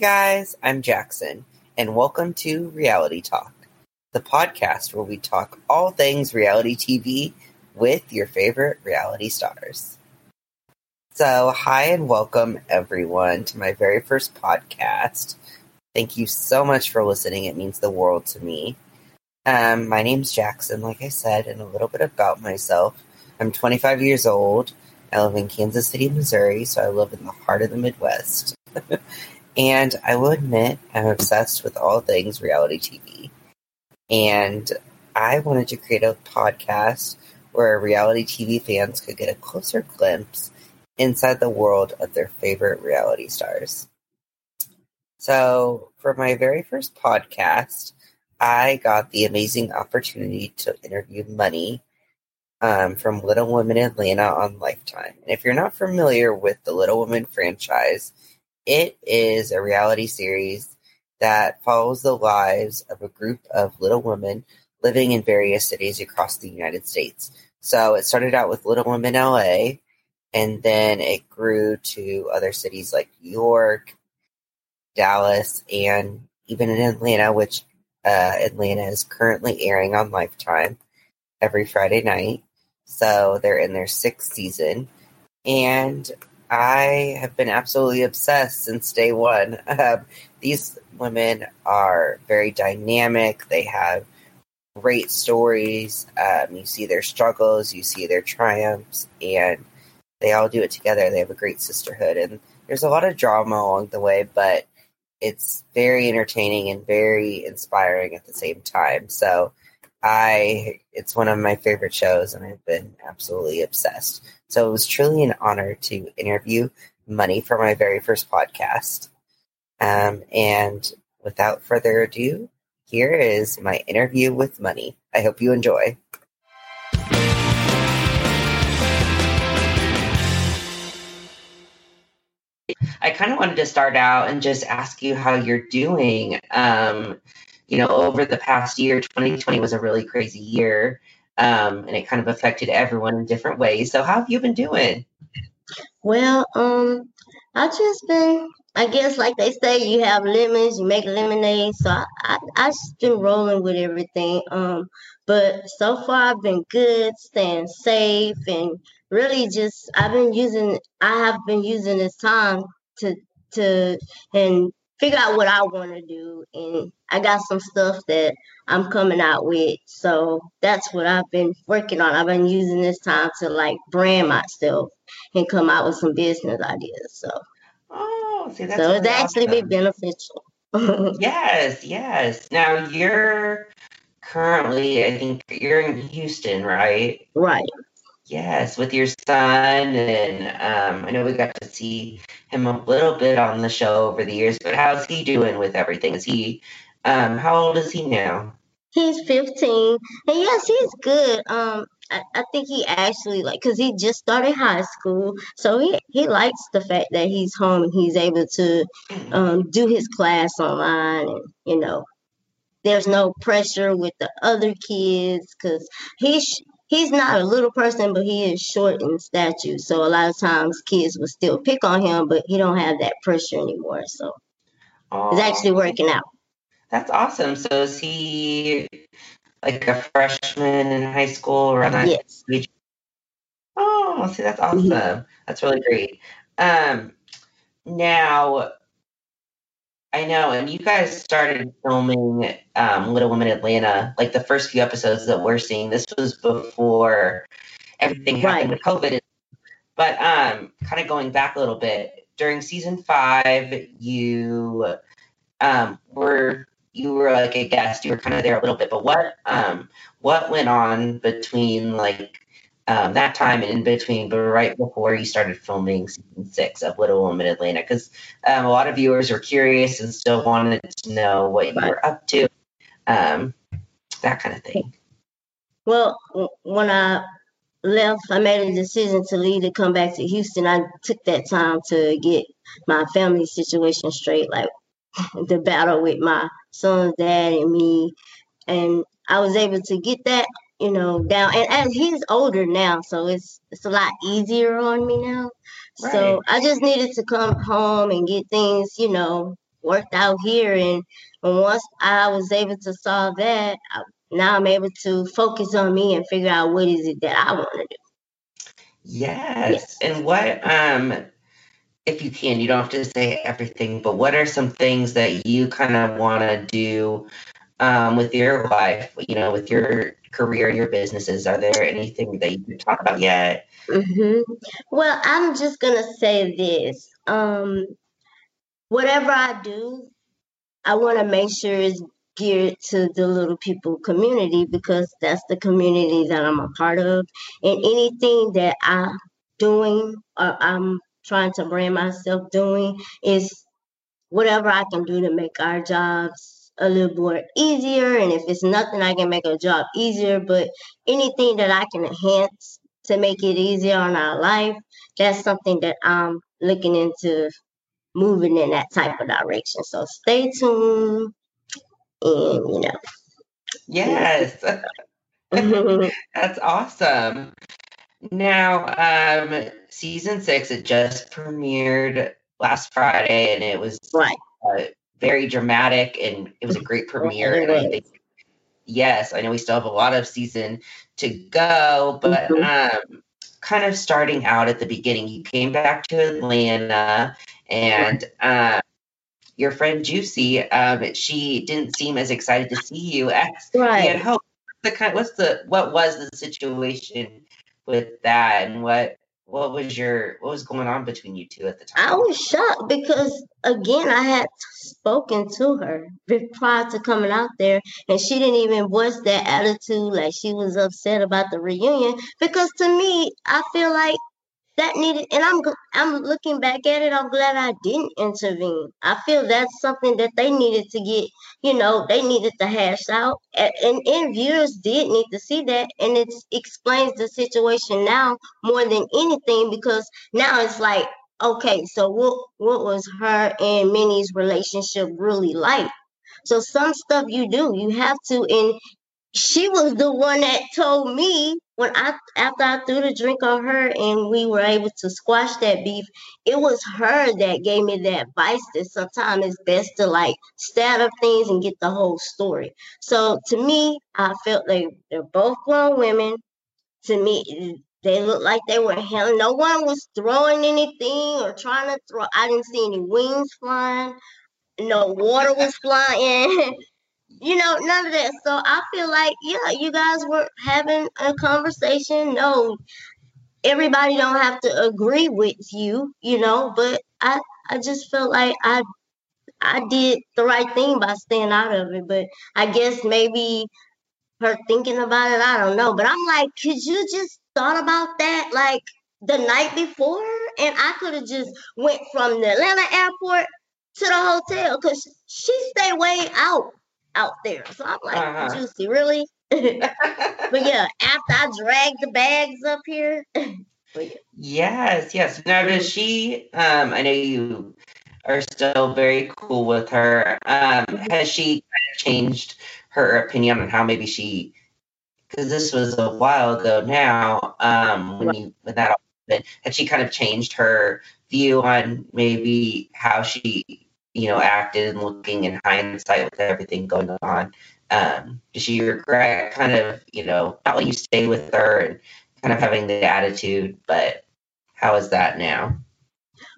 Guys, I'm Jackson, and welcome to Reality Talk, the podcast where we talk all things reality TV with your favorite reality stars. So, hi and welcome everyone to my very first podcast. Thank you so much for listening, it means the world to me. Um, my name's Jackson, like I said, and a little bit about myself. I'm 25 years old. I live in Kansas City, Missouri, so I live in the heart of the Midwest. And I will admit, I'm obsessed with all things reality TV. And I wanted to create a podcast where reality TV fans could get a closer glimpse inside the world of their favorite reality stars. So, for my very first podcast, I got the amazing opportunity to interview Monie um, from Little Women Atlanta on Lifetime. And if you're not familiar with the Little Women franchise, it is a reality series that follows the lives of a group of little women living in various cities across the United States. So it started out with Little Women LA, and then it grew to other cities like New York, Dallas, and even in Atlanta, which uh, Atlanta is currently airing on Lifetime every Friday night. So they're in their sixth season. And I have been absolutely obsessed since day one. Um, these women are very dynamic. They have great stories. Um, you see their struggles, you see their triumphs, and they all do it together. They have a great sisterhood, and there's a lot of drama along the way, but it's very entertaining and very inspiring at the same time. So I it's one of my favorite shows and I've been absolutely obsessed. So it was truly an honor to interview Monie for my very first podcast. Um, and without further ado, here is my interview with Monie. I hope you enjoy. I kind of wanted to start out and just ask you how you're doing. Um, you know, over the past year, 2020 was a really crazy year, um, and it kind of affected everyone in different ways. So, how have you been doing? Well, um, I just been, I guess, like they say, you have lemons, you make lemonade. So I, I, I just been rolling with everything. Um, but so far I've been good, staying safe, and really just I've been using, I have been using this time to to and figure out what I want to do. And I got some stuff that I'm coming out with. So that's what I've been working on. I've been using this time to like brand myself and come out with some business ideas. So, oh, see, that's so it's actually awesome. been beneficial. yes, yes. Now you're currently, I think you're in Houston, right? Right. Yes, with your son, and um, I know we got to see him a little bit on the show over the years. But how's he doing with everything? Is he, um, how old is he now? He's 15, and yes, he's good. Um, I, I think he actually like because he just started high school, so he he likes the fact that he's home and he's able to um, do his class online, and you know, there's no pressure with the other kids because he's he's not a little person, but he is short in stature. So a lot of times kids will still pick on him, but he don't have that pressure anymore. So oh, it's actually working out. That's awesome. So is he like a freshman in high school around that yes. age? Oh, see, that's awesome. Mm-hmm. That's really great. Um, now I know, and you guys started filming um, Little Women Atlanta, like the first few episodes that we're seeing. This was before everything happened with COVID. But um, kind of going back a little bit, during season five, you um, were you were like a guest. You were kind of there a little bit. But what um, what went on between like um, that time and in between, but right before you started filming season six of Little Women Atlanta, because um, a lot of viewers were curious and still wanted to know what you were up to, um, that kind of thing. Well, when I left, I made a decision to leave to come back to Houston. I took that time to get my family situation straight, like the battle with my son's dad and me. And I was able to get that you know, down. And as he's older now, so it's it's a lot easier on me now. Right. So I just needed to come home and get things, you know, worked out here, and, and once I was able to solve that, I, now I'm able to focus on me and figure out what is it that I want to do. Yes. yes. And what um if you can, you don't have to say everything, but what are some things that you kind of want to do um, with your life, you know, with your career, your businesses? Are there anything that you can talk about yet? Mm-hmm. Well, I'm just going to say this. Um, whatever I do, I want to make sure it's geared to the little people community because that's the community that I'm a part of. And anything that I'm doing or I'm trying to brand myself doing is whatever I can do to make our jobs a little more easier. And if it's nothing, I can make a job easier. But anything that I can enhance to make it easier on our life, that's something that I'm looking into moving in that type of direction. So stay tuned and you know. Yes. That's awesome. Now, um, season six, it just premiered last Friday, and it was right. Uh, very dramatic, and it was a great premiere. and I think, yes, I know we still have a lot of season to go, but mm-hmm. um, kind of starting out at the beginning, you came back to Atlanta, and uh, your friend Juicy, um, she didn't seem as excited to see you as right. had hoped. The kind, what's the what was the situation with that, and what what was your what was going on between you two at the time? I was shocked because again I had spoken to her prior to coming out there and she didn't even voice that attitude like she was upset about the reunion because to me I feel like that needed and i'm i'm looking back at it i'm glad i didn't intervene. I feel that's something that they needed to get you know they needed to hash out and, and viewers did need to see that and it explains the situation now more than anything because now it's like okay so what what was her and minnie's relationship really like so some stuff you do you have to and she was the one that told me when I after I threw the drink on her and we were able to squash that beef, it was her that gave me that advice that sometimes it's best to like stab up things and get the whole story. So to me, I felt like they're both grown women. To me, they looked like they were handling. No one was throwing anything or trying to throw. I didn't see any wings flying. No water was flying. you know, none of that. So I feel like, yeah, you guys were having a conversation. No, everybody don't have to agree with you, you know, but I I just felt like I I did the right thing by staying out of it. But I guess maybe her thinking about it, I don't know. But I'm like, could you just thought about that like the night before? And I could have just went from the Atlanta airport to the hotel because she stayed way out out there. So I'm like, uh-huh. Juicy, really? but yeah, after I dragged the bags up here. Yes, yes. Now does she um I know you are still very cool with her. Um mm-hmm. has she changed her opinion on how maybe she because this was a while ago now, um when you when that happened, had she kind of changed her view on maybe how she you know, acted and looking in hindsight with everything going on? Um, does she regret kind of, you know, not letting you stay with her and kind of having the attitude, but how is that now?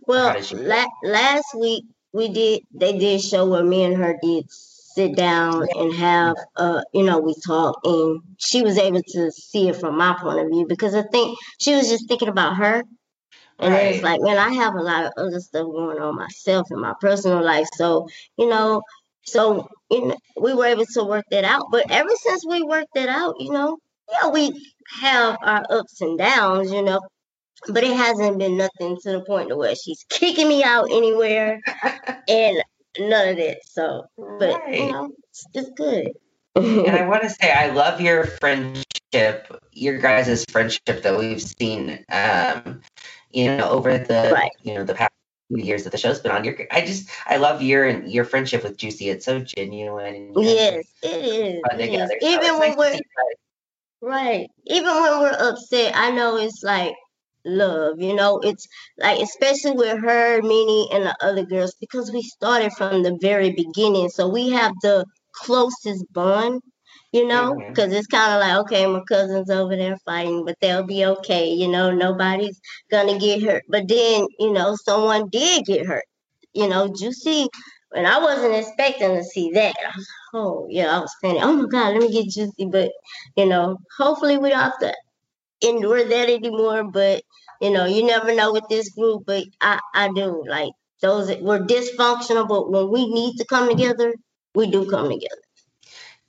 Well, la- last week we did, they did show where me and her did sit down and have, uh, you know, we talked and she was able to see it from my point of view because I think she was just thinking about her and right. it's like, man, I have a lot of other stuff going on myself in my personal life. So, you know, so you know, we were able to work that out. But ever since we worked that out, you know, yeah, we have our ups and downs, you know, but it hasn't been nothing to the point to where she's kicking me out anywhere and none of that. So, but right. you know, it's, it's good. and I want to say I love your friendship, your guys' friendship that we've seen. Um, you know, over the right. you know the past few years that the show's been on. Your, I just, I love your and your friendship with Juicy. It's so genuine. yes, it is. It is. Even when nice we're right, even when we're upset, I know it's like love. You know, it's like especially with her, Minnie, and the other girls because we started from the very beginning, so we have the closest bond. You know, because mm-hmm. it's kind of like okay, my cousins over there fighting, but they'll be okay. You know, nobody's gonna get hurt. But then, you know, someone did get hurt. You know, Juicy, and I wasn't expecting to see that. Oh yeah, I was thinking, oh my god, let me get Juicy. But you know, hopefully we don't have to endure that anymore. But you know, you never know with this group. But I, I do like those. We're dysfunctional, but when we need to come together, we do come together.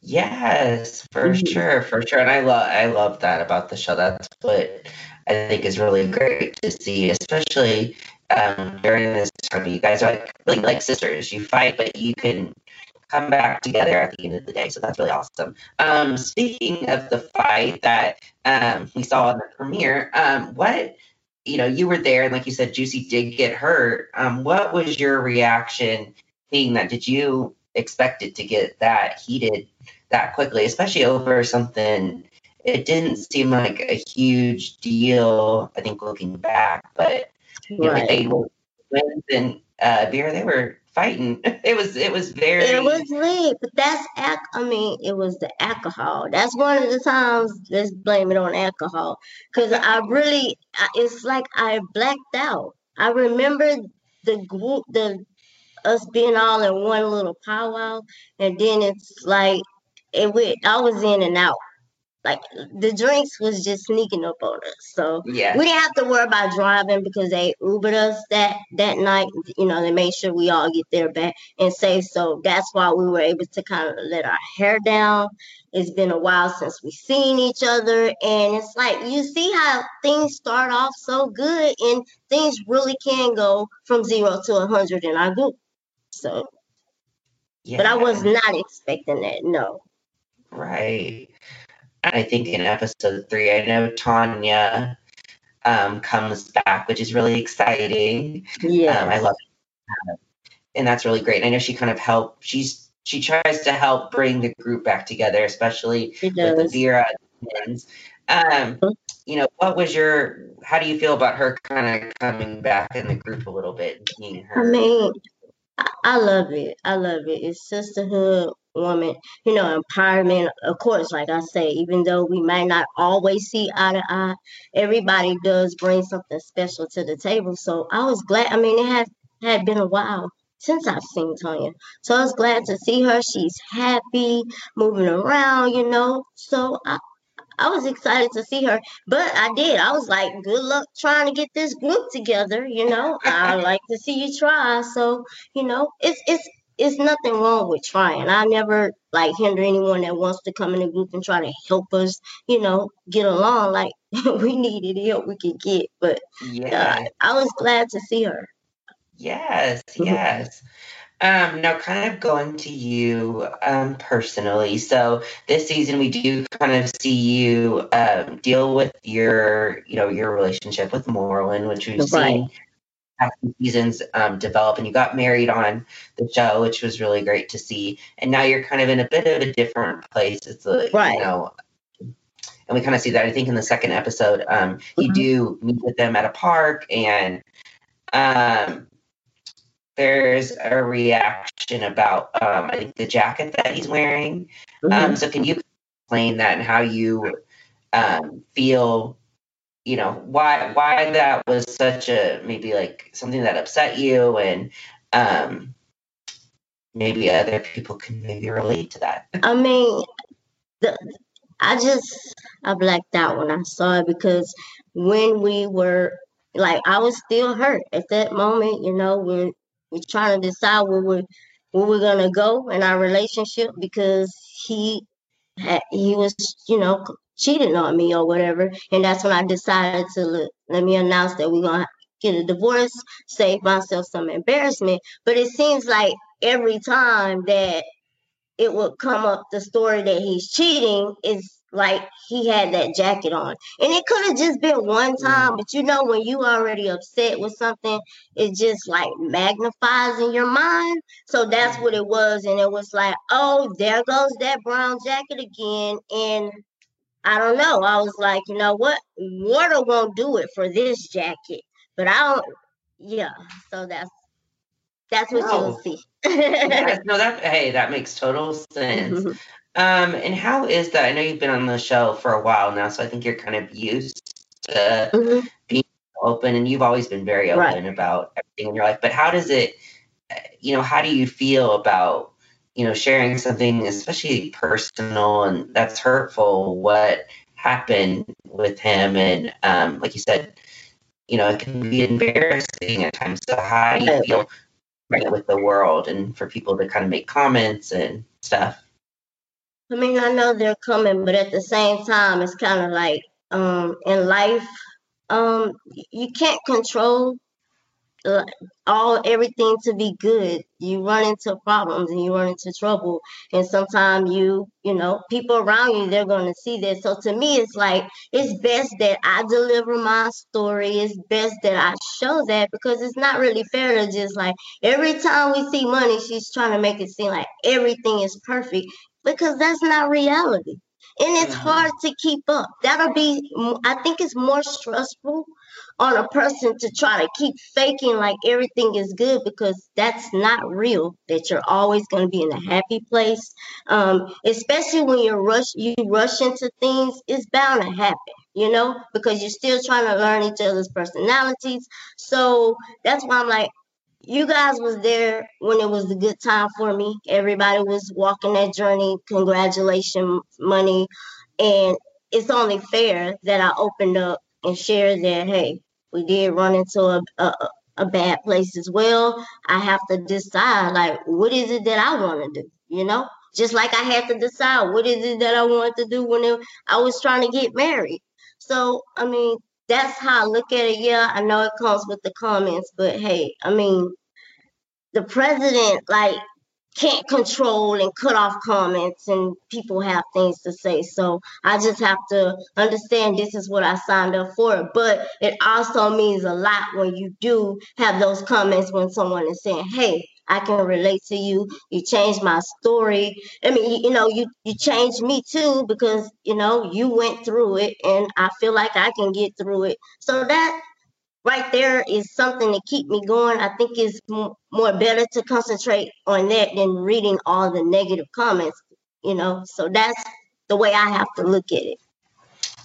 Yes, for mm-hmm. sure, for sure. And I love, I love that about the show. That's what I think is really great to see, especially um, during this time. You guys are like really like sisters. You fight, but you can come back together at the end of the day. So that's really awesome. Um, speaking of the fight that um, we saw in the premiere, um, what you know, you were there, and like you said, Juicy did get hurt. Um, what was your reaction seeing that? Did you expect it to get that heated that quickly, especially over something? It didn't seem like a huge deal. I think looking back, but you right. know, they were and uh, beer. They were fighting. It was it was very. It was lit, but that's I mean, it was the alcohol. That's one of the times. Let's blame it on alcohol, because I really, it's like I blacked out. I remember the group, the us being all in one little powwow, and then it's like it went. I was in and out like the drinks was just sneaking up on us. So yeah. we didn't have to worry about driving because they Ubered us that that night. You know, they made sure we all get there back and safe. So that's why we were able to kind of let our hair down. It's been a while since we've seen each other, and it's like you see how things start off so good, and things really can go from zero to a hundred in our group. So, yeah. but I was not expecting that. No. Right. I think in episode three, I know Tanya um, comes back, which is really exciting. Yeah, um, I love it, and that's really great. I know she kind of helped. She's she tries to help bring the group back together, especially with the Vera twins. Um, you know, what was your? How do you feel about her kind of coming back in the group a little bit? Being her? I mean, I love it. I love it. It's sisterhood woman, you know, empowerment. Of course, like I say, even though we might not always see eye to eye, everybody does bring something special to the table. So I was glad. I mean, it had had been a while since I've seen Tanya, so I was glad to see her. She's happy, moving around, you know. So I, I was excited to see her, but I did. I was like, good luck trying to get this group together. You know, I like to see you try. So, you know, it's it's it's nothing wrong with trying. I never like hinder anyone that wants to come in a group and try to help us, you know, get along. Like we needed the help we could get. But yeah, uh, I was glad to see her. Yes, mm-hmm. yes. Um, now, kind of going to you um, personally. So this season, we do kind of see you um, deal with your, you know, your relationship with Morlin, which we've right. seen seasons um, develop and you got married on the show which was really great to see and now you're kind of in a bit of a different place it's a, right. you know and we kind of see that i think in the second episode um, you mm-hmm. do meet with them at a park and um, there's a reaction about um, i think the jacket that he's wearing um, mm-hmm. so can you explain that and how you um, feel you know why why that was such a maybe like something that upset you and um maybe other people can maybe relate to that. I mean the, i just i blacked out when i saw it because when we were like i was still hurt at that moment you know we're we're trying to decide where we're where we're gonna go in our relationship because he had, he was you know cheating on me or whatever. And that's when I decided to look, let me announce that we're going to get a divorce, save myself some embarrassment. But it seems like every time that it would come up the story that he's cheating is like he had that jacket on. And it could have just been one mm-hmm. time, but you know, when you already upset with something, it just like magnifies in your mind. So that's mm-hmm. what it was. And it was like, oh, there goes that brown jacket again. And I don't know. I was like, you know what? Water won't do it for this jacket. But I don't yeah, so that's that's what no. you'll see. yeah, no, that hey, that makes total sense. Mm-hmm. Um, and how is that? I know you've been on the show for a while now, so I think you're kind of used to mm-hmm. being open, and you've always been very open right. about everything in your life. But how does it? You know, how do you feel about you know sharing something, especially personal and that's hurtful? What happened with him, and um, like you said, you know, it can be embarrassing at times. So how do you feel right with the world and for people to kind of make comments and stuff? I mean, I know they're coming, but at the same time, it's kind of like um, in life, um, you can't control all everything to be good. You run into problems and you run into trouble. And sometimes you you know people around you they're going to see this so to me it's like it's best that i deliver my story. It's best that i show that because it's not really fair to just like every time we see Monie she's trying to make it seem like everything is perfect because that's not reality. And it's mm-hmm. hard to keep up. That'll be i think it's more stressful on a person to try to keep faking like everything is good because that's not real that you're always going to be in a happy place. Um, especially when you're rush you rush into things it's bound to happen you know because you're still trying to learn each other's personalities. So that's why i'm like you guys was there when it was a good time for me. Everybody was walking that journey congratulations Monie and it's only fair that i opened up and share that hey we did run into a, a, a bad place as well. I have to decide like what is it that I want to do, you know? Just like I had to decide what is it that I wanted to do when it, I was trying to get married. So I mean, that's how I look at it. Yeah, I know it comes with the comments, but hey, I mean, the president like can't control and cut off comments and people have things to say. So I just have to understand this is what I signed up for. But it also means a lot when you do have those comments when someone is saying, Hey, I can relate to you. You changed my story. I mean, you, you know, you you changed me too because you know you went through it, and I feel like I can get through it. So that right there is something to keep me going. I think it's more better to concentrate on that than reading all the negative comments, you know. So that's the way I have to look at it.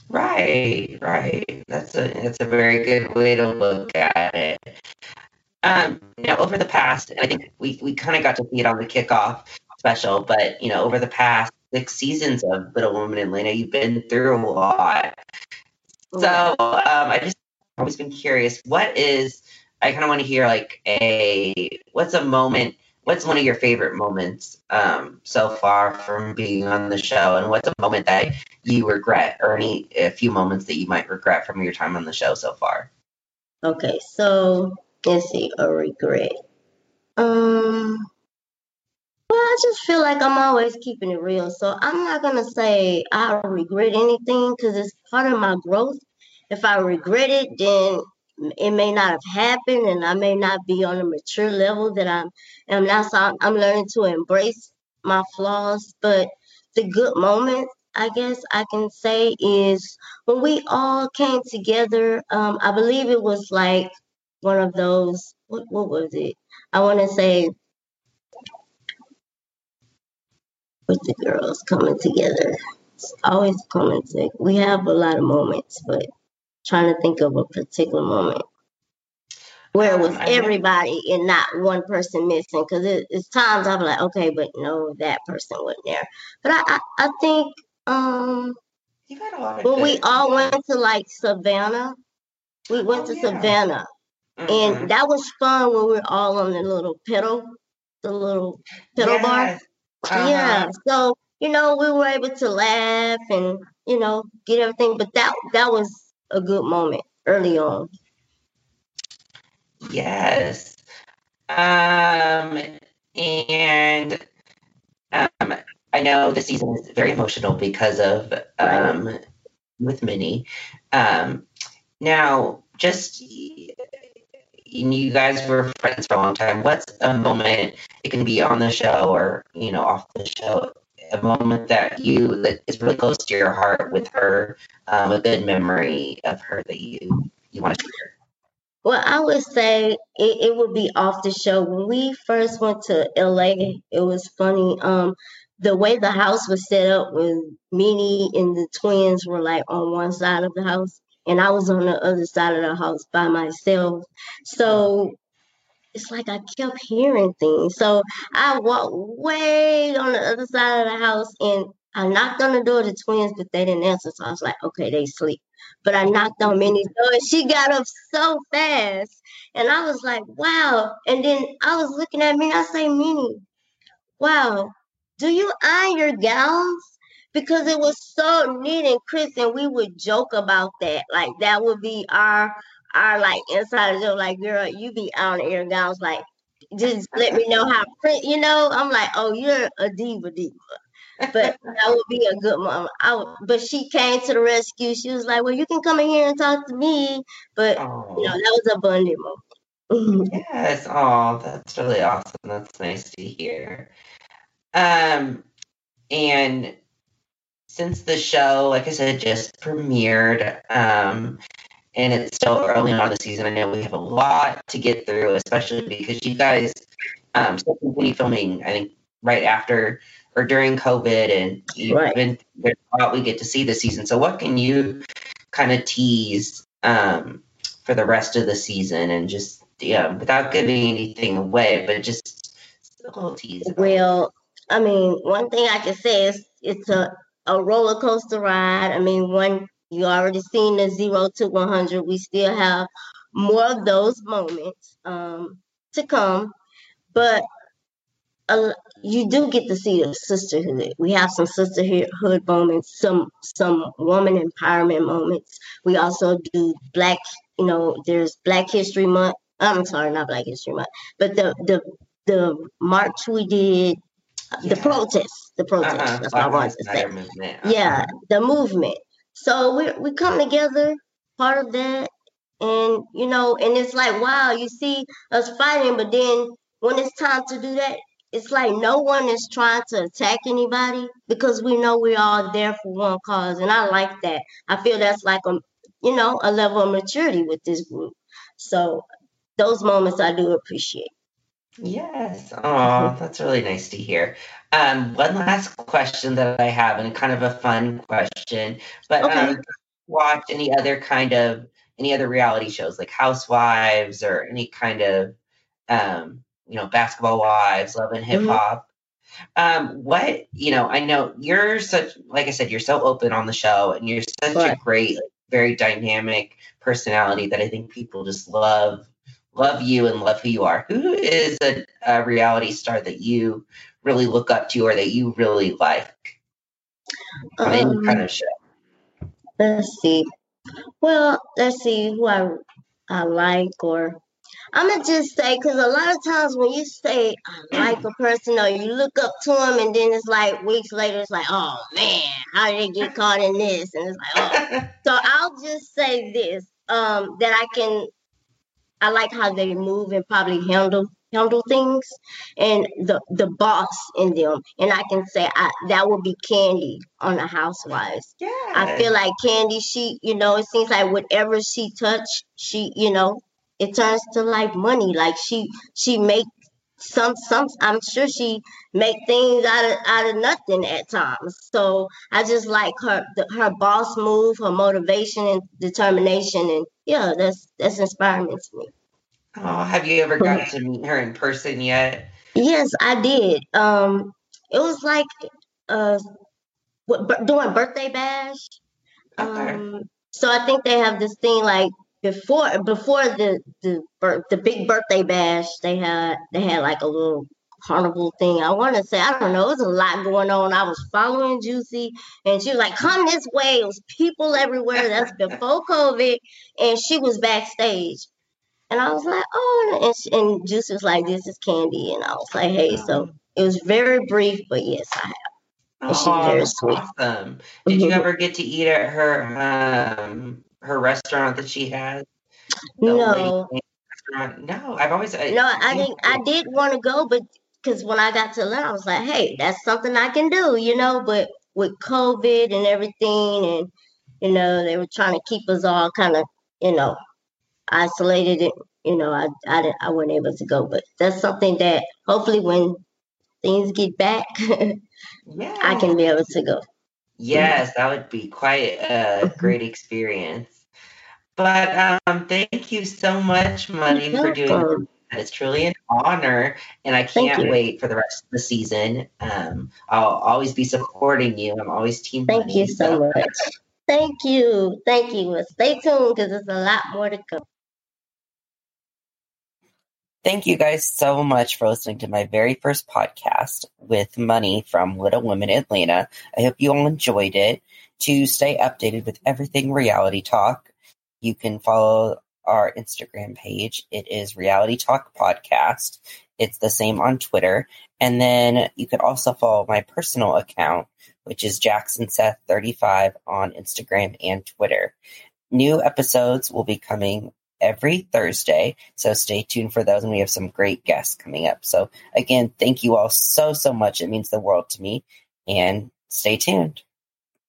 Right, right. That's a that's a very good way to look at it. Um, now over the past, I think we we kind of got to see it on the kickoff special, but you know, over the past six seasons of Little Women Atlanta, you've been through a lot. So um, I just always been curious. What is I kind of want to hear like a what's a moment? What's one of your favorite moments um, so far from being on the show, and what's a moment that you regret, or any a few moments that you might regret from your time on the show so far? Okay, so let's see, a regret. Um, well, I just feel like I'm always keeping it real, so I'm not gonna say I regret anything because it's part of my growth if I regret it, then it may not have happened and I may not be on a mature level that I'm am now. So I'm, learning to embrace my flaws. But the good moments, I guess I can say, is when we all came together. Um, I believe it was like one of those, what, what was it? I want to say with the girls coming together. It's always coming together. We have a lot of moments, but trying to think of a particular moment where it was everybody and not one person missing. Because it, it's times I'm like, okay, but no, that person wasn't there. But I, I, I think um, when we all went to like Savannah, we went oh, to yeah. Savannah, mm-hmm. and that was fun when we were all on the little pedal, the little pedal yes. bar. Uh-huh. Yeah, so you know we were able to laugh and you know get everything, but that that was a good moment early on. Yes. Um, and um, I know the season is very emotional because of um, with Minnie. Um, now, just you guys were friends for a long time. What's a moment? It can be on the show or you know off the show. A moment that you that is really close to your heart with her, um, a good memory of her that you you want to share? Well, I would say it, it would be off the show. When we first went to LA, it was funny. Um, the way the house was set up was Minnie and the twins were like on one side of the house, and I was on the other side of the house by myself. So it's like I kept hearing things. So I walked way on the other side of the house and I knocked on the door of the twins, but they didn't answer. So I was like, okay, they sleep. But I knocked on Minnie's door and she got up so fast. And I was like, wow. And then I was looking at and I say, Minnie, wow, do you iron your gowns? Because it was so neat and crisp, and we would joke about that. Like that would be our our like inside joke, like, girl, you be on your gowns, like just let me know how print, you know. I'm like, oh, you're a diva diva. But that would be a good mom. I would, but she came to the rescue. She was like, "Well, you can come in here and talk to me." But oh. you know, that was a bonding moment. yes, oh, that's really awesome. That's nice to hear. Um, and since the show, like I said, just premiered, um, and it's still early on in the season, I know we have a lot to get through, especially because you guys um, still continue filming. I think right after or during COVID, and right. even there's a lot we get to see this season. So, what can you kind of tease um, for the rest of the season, and just yeah, without giving anything away, but just a little tease? Well, I mean, one thing I can say is it's a, a roller coaster ride. I mean, one you already seen the zero to one hundred. We still have more of those moments um, to come, but uh, you do get to see the sisterhood. We have some sisterhood moments, some some woman empowerment moments. We also do black, you know, there's Black History Month. I'm sorry, not Black History Month, but the the the march we did the protest, the protest. Uh-huh. That's what I wanted to say. Uh-huh. Yeah, the movement. So we we come together, part of that, and you know, and it's like wow, you see us fighting, but then when it's time to do that, it's like no one is trying to attack anybody because we know we're all there for one cause, and I like that. I feel that's like a you know a level of maturity with this group. So those moments I do appreciate. Yes. Oh, that's really nice to hear. Um, one last question that I have, and kind of a fun question, but okay. um, watch any other kind of any other reality shows like Housewives or any kind of um, you know Basketball Wives, Love and Hip mm-hmm. Hop. Mm-hmm. Um, what you know, I know you're such like I said, you're so open on the show, and you're such a great, like, very dynamic personality that I think people just love love you and love who you are. Who is a, a reality star that you really look up to or that you really like on um, any kind of show? Let's see. Well, let's see who I I like or I'm gonna just say because a lot of times when you say I like a person or you look up to them and then it's like weeks later it's like oh man how did they get caught in this and it's like oh so I'll just say this um that I can I like how they move and probably handle handle things and the the boss in them. And i can say I, that would be Kandi on the housewives. Yeah i feel like Kandi she you know it seems like whatever she touch she you know it turns to like money. Like she she make some some i'm sure she make things out of out of nothing at times so i just like her the, her boss move her motivation and determination and yeah that's that's inspiring to me Oh, have you ever gotten to meet her in person yet? Yes, I did. Um, it was like uh, doing birthday bash. Okay. Um, so I think they have this thing like before before the the the big birthday bash. They had they had like a little carnival thing. I want to say I don't know. It was a lot going on. I was following Juicy, and she was like, "Come this way." It was people everywhere. That's before COVID, and she was backstage. And I was like, oh, and, she, and Juice was like, this is Kandi," And I was like, hey, so it was very brief, but yes, I have. And oh, very sweet. Awesome. Did you mm-hmm. ever get to eat at her um her restaurant that she has? No. No, I've always I, no. I didn't. I did want to go, but because when I got to Atlanta, I was like, hey, that's something I can do, you know. But with COVID and everything, and you know, they were trying to keep us all kind of, you know, isolated. And, you know, I I didn't, I wasn't able to go, but that's something that hopefully when things get back, yeah. I can be able to go. Yes, that would be quite a great experience. But um, thank you so much, Monie, for doing that. it's truly an honor, and I can't wait for the rest of the season. Um, I'll always be supporting you. I'm always team. Thank Monie, you so, so much. Thank you. Thank you. Stay tuned because there's a lot more to come. Thank you guys so much for listening to my very first podcast with Monie from Little Women Atlanta. I hope you all enjoyed it. To stay updated with everything reality talk, you can follow our Instagram page. It is Reality Talk Podcast. It's the same on Twitter. And then you can also follow my personal account, which is Jackson Seth 35 on Instagram and Twitter. New episodes will be coming every Thursday, so stay tuned for those. And we have some great guests coming up. So, again, thank you all so, so much. It means the world to me. And stay tuned.